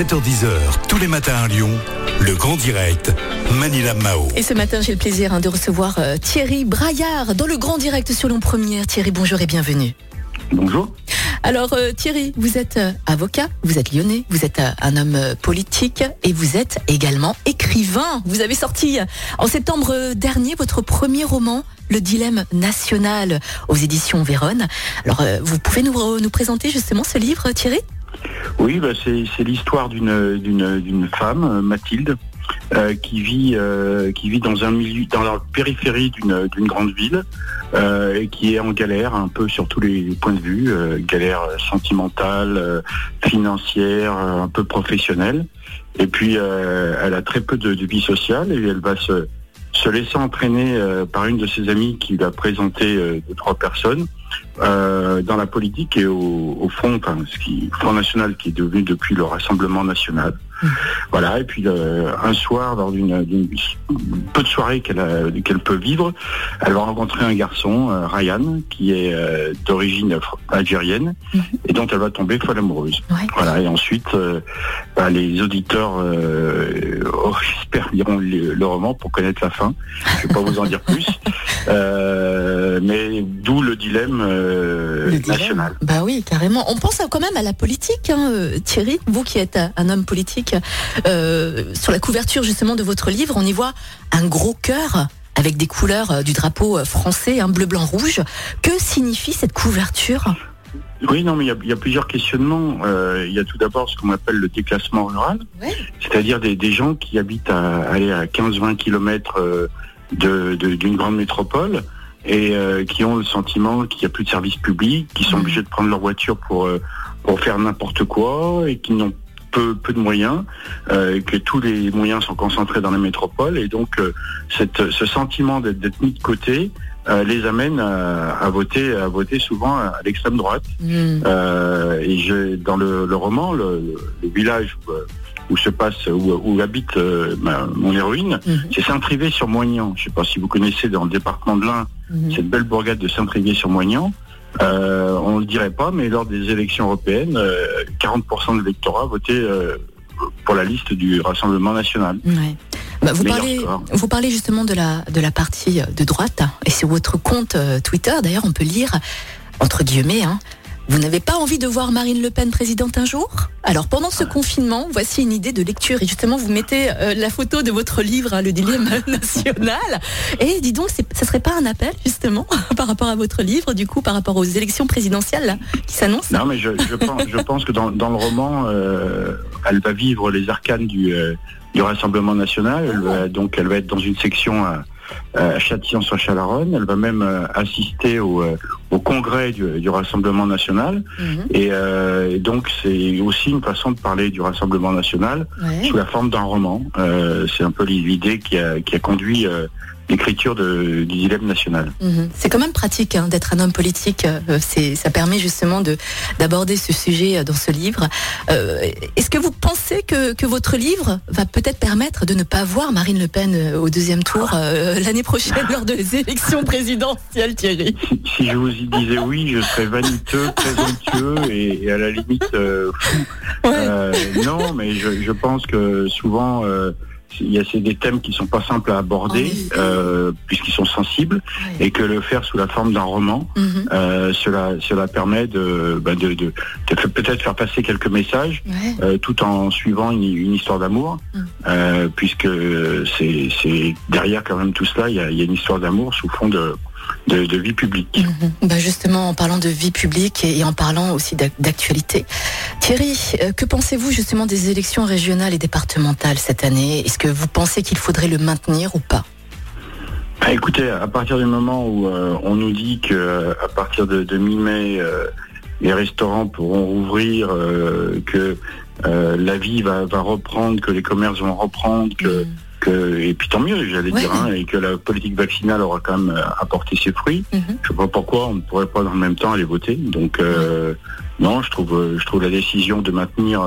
7h10h, tous les matins à Lyon, le grand direct, Manila Mao. Et ce matin, j'ai le plaisir hein, de recevoir euh, Thierry Braillard dans le grand direct sur Lyon Première. Thierry, bonjour et bienvenue. Bonjour. Alors euh, Thierry, vous êtes euh, avocat, vous êtes lyonnais, vous êtes un homme politique et vous êtes également écrivain. Vous avez sorti en septembre dernier votre premier roman, Le Dilemme national, aux éditions Vérone. Alors vous pouvez nous, nous présenter justement ce livre, Thierry? Oui, bah, c'est l'histoire d'une femme, Mathilde, euh, qui vit euh, qui vit dans un milieu dans la périphérie d'une grande ville euh, et qui est en galère un peu sur tous les points de vue galère sentimentale financière un peu professionnelle. Et puis elle a très peu de, vie sociale et elle va se se laisser entraîner par une de ses amies qui lui a présenté trois personnes euh, dans la politique et au, au Front, enfin, ce qui, Front National qui est devenu depuis le Rassemblement National. Mmh. Voilà, et puis euh, un soir, lors d'une peu de soirée qu'elle peut vivre, elle va rencontrer un garçon, euh, Ryan, qui est d'origine algérienne, mmh. et dont elle va tomber folle amoureuse. Voilà, et ensuite, bah, les auditeurs, oh, j'espère, liront le, le, roman pour connaître la fin. Je vais pas vous en dire plus. mais d'où le dilemme euh, national. Bah oui, carrément. On pense quand même à la politique, hein, euh, Thierry. Vous qui êtes un homme politique, euh, sur la couverture justement de votre livre, on y voit un gros cœur avec des couleurs du drapeau français, un bleu, blanc, rouge. Que signifie cette couverture? Oui, non, mais il y, a plusieurs questionnements. il y a tout d'abord ce qu'on appelle le déclassement rural, c'est-à-dire des, gens qui habitent à aller à 15-20 km d'une grande métropole et euh, qui ont le sentiment qu'il n'y a plus de services publics, qui sont mmh. obligés de prendre leur voiture pour, euh, pour faire n'importe quoi et qui n'ont peu, peu de moyens, euh, que tous les moyens sont concentrés dans la métropole et donc euh, cette, ce sentiment d'être mis de côté les amène à, à, voter, à voter souvent à, l'extrême droite. Mmh. et je, dans le, le roman, le, le village où, où se passe, où, habite euh, mon héroïne, mhm. c'est Saint-Privé-sur-Moignan. Je ne sais pas si vous connaissez dans le département de l'Ain mhm. cette belle bourgade de Saint-Privé-sur-Moignan. Euh, on ne le dirait pas, mais lors des élections européennes, 40% euh, de l'électorat votait pour la liste du Rassemblement national. Bah, vous, parlez, vous parlez justement de la, de la partie de droite, et sur votre compte Twitter, d'ailleurs, on peut lire, entre guillemets, hein, vous n'avez pas envie de voir Marine Le Pen présidente un jour? Alors pendant ce confinement, voici une idée de lecture et justement vous mettez euh, la photo de votre livre, hein, Le dilemme national. Et dis donc, ça serait pas un appel justement par rapport à votre livre, du coup par rapport aux élections présidentielles qui s'annoncent? Non, mais je, pense, que dans, le roman, euh, elle va vivre les arcanes du, euh, du Rassemblement national. donc elle va être dans une section à Châtillon-sur-Chalaronne. Elle va même euh, assister au, euh, au congrès du, Rassemblement national. Mhm. Euh, et, donc c'est aussi une façon de parler du Rassemblement national sous la forme d'un roman. c'est un peu l'idée qui a, qui a conduit l'écriture du dilemme national. Mhm. C'est quand même pratique hein, d'être un homme politique. Euh, ça permet justement de d'aborder ce sujet euh, dans ce livre. Euh, est-ce que vous pensez que, que votre livre va peut-être permettre de ne pas voir Marine Le Pen au deuxième tour l'année prochaine lors des élections présidentielles, Thierry? Si, je vous y disais oui, je serais vaniteux, présomptueux et, à la limite fou. non, mais je, je, pense que souvent il y a des thèmes qui sont pas simples à aborder euh, puisqu'ils sont sensibles et que le faire sous la forme d'un roman, mhm. euh, cela cela permet de bah, de, de, peut-être faire passer quelques messages euh, tout en suivant une, une histoire d'amour euh, puisque c'est derrière quand même tout cela il y a, y a une histoire d'amour sous fond de de, vie publique. Mhm. Bah justement, en parlant de vie publique et en parlant aussi d'actualité, Thierry, euh, que pensez-vous justement des élections régionales et départementales cette année? Est-ce que vous pensez qu'il faudrait le maintenir ou pas? Bah, Écoutez, à partir du moment où euh, on nous dit que à partir de, mi-mai, euh, les restaurants pourront rouvrir, que la vie va, reprendre, que les commerces vont reprendre, que et puis tant mieux, j'allais dire, hein, et que la politique vaccinale aura quand même euh, apporté ses fruits. Mhm. Je ne sais pas pourquoi on ne pourrait pas dans le même temps aller voter. Donc euh, non, je trouve, euh, je trouve la décision de maintenir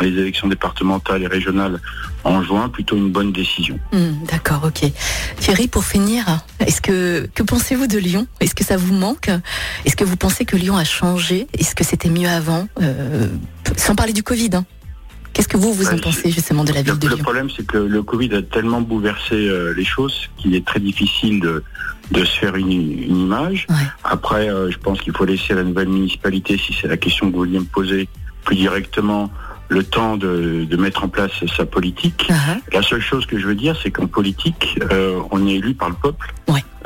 les élections départementales et régionales en juin plutôt une bonne décision. Hmm, d'accord, ok. Thierry, pour finir, est-ce que que pensez-vous de Lyon? Est-ce que ça vous manque? Est-ce que vous pensez que Lyon a changé? Est-ce que c'était mieux avant? Sans parler du Covid. Hein. Que vous, vous en pensez justement de la ville de Lyon Le problème, c'est que le Covid a tellement bouleversé les choses qu'il est très difficile de, de se faire une, image. Après, je pense qu'il faut laisser à la nouvelle municipalité, si c'est la question que vous vouliez me poser plus directement, le temps de, mettre en place sa politique. Uh-huh. La seule chose que je veux dire, c'est qu'en politique, euh, on est élu par le peuple.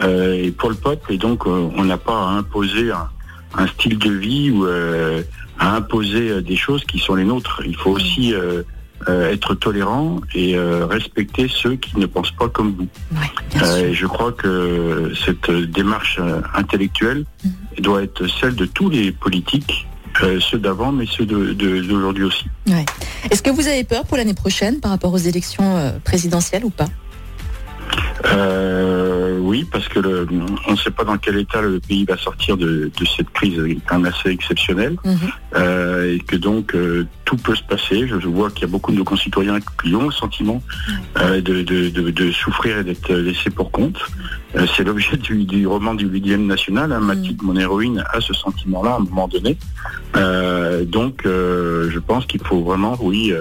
Euh, et pour le peuple, et donc euh, on n'a pas à imposer un, style de vie ou à imposer des choses qui sont les nôtres. Il faut aussi être tolérant et respecter ceux qui ne pensent pas comme vous. je crois que cette démarche intellectuelle mm-hmm. doit être celle de tous les politiques euh, ceux d'avant, mais ceux d'aujourd'hui aussi. Est-ce que vous avez peur pour l'année prochaine par rapport aux élections euh, présidentielles ou pas? Euh, oui, parce que le, on ne sait pas dans quel état le pays va sortir de, cette crise quand même assez exceptionnelle, mhm. euh, et que donc euh, tout peut se passer. Je, vois qu'il y a beaucoup de nos concitoyens qui ont le sentiment de, souffrir et d'être laissés pour compte. C'est l'objet du, roman du 8e national. Hein, Mathilde, mon héroïne, a ce sentiment-là à un moment donné. donc, je pense qu'il faut vraiment, oui,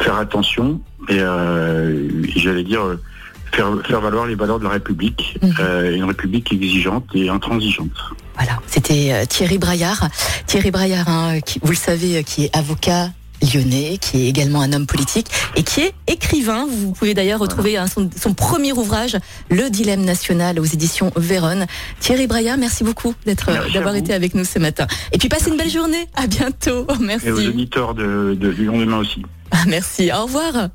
faire attention et j'allais dire faire, valoir les valeurs de la République, mhm. euh, une République exigeante et intransigeante. Voilà, c'était euh, Thierry Braillard. Thierry Braillard, hein, qui, vous le savez, euh, qui est avocat lyonnais, qui est également un homme politique et qui est écrivain. Vous pouvez d'ailleurs retrouver hein, son, premier ouvrage, Le Dilemme national, aux éditions Véronne. Thierry Braillard, merci beaucoup d'être, d'avoir été avec nous ce matin. Et puis passez une belle journée. À bientôt. Merci. Et aux auditeurs de, de Lyon demain aussi. Ah, merci. Au revoir.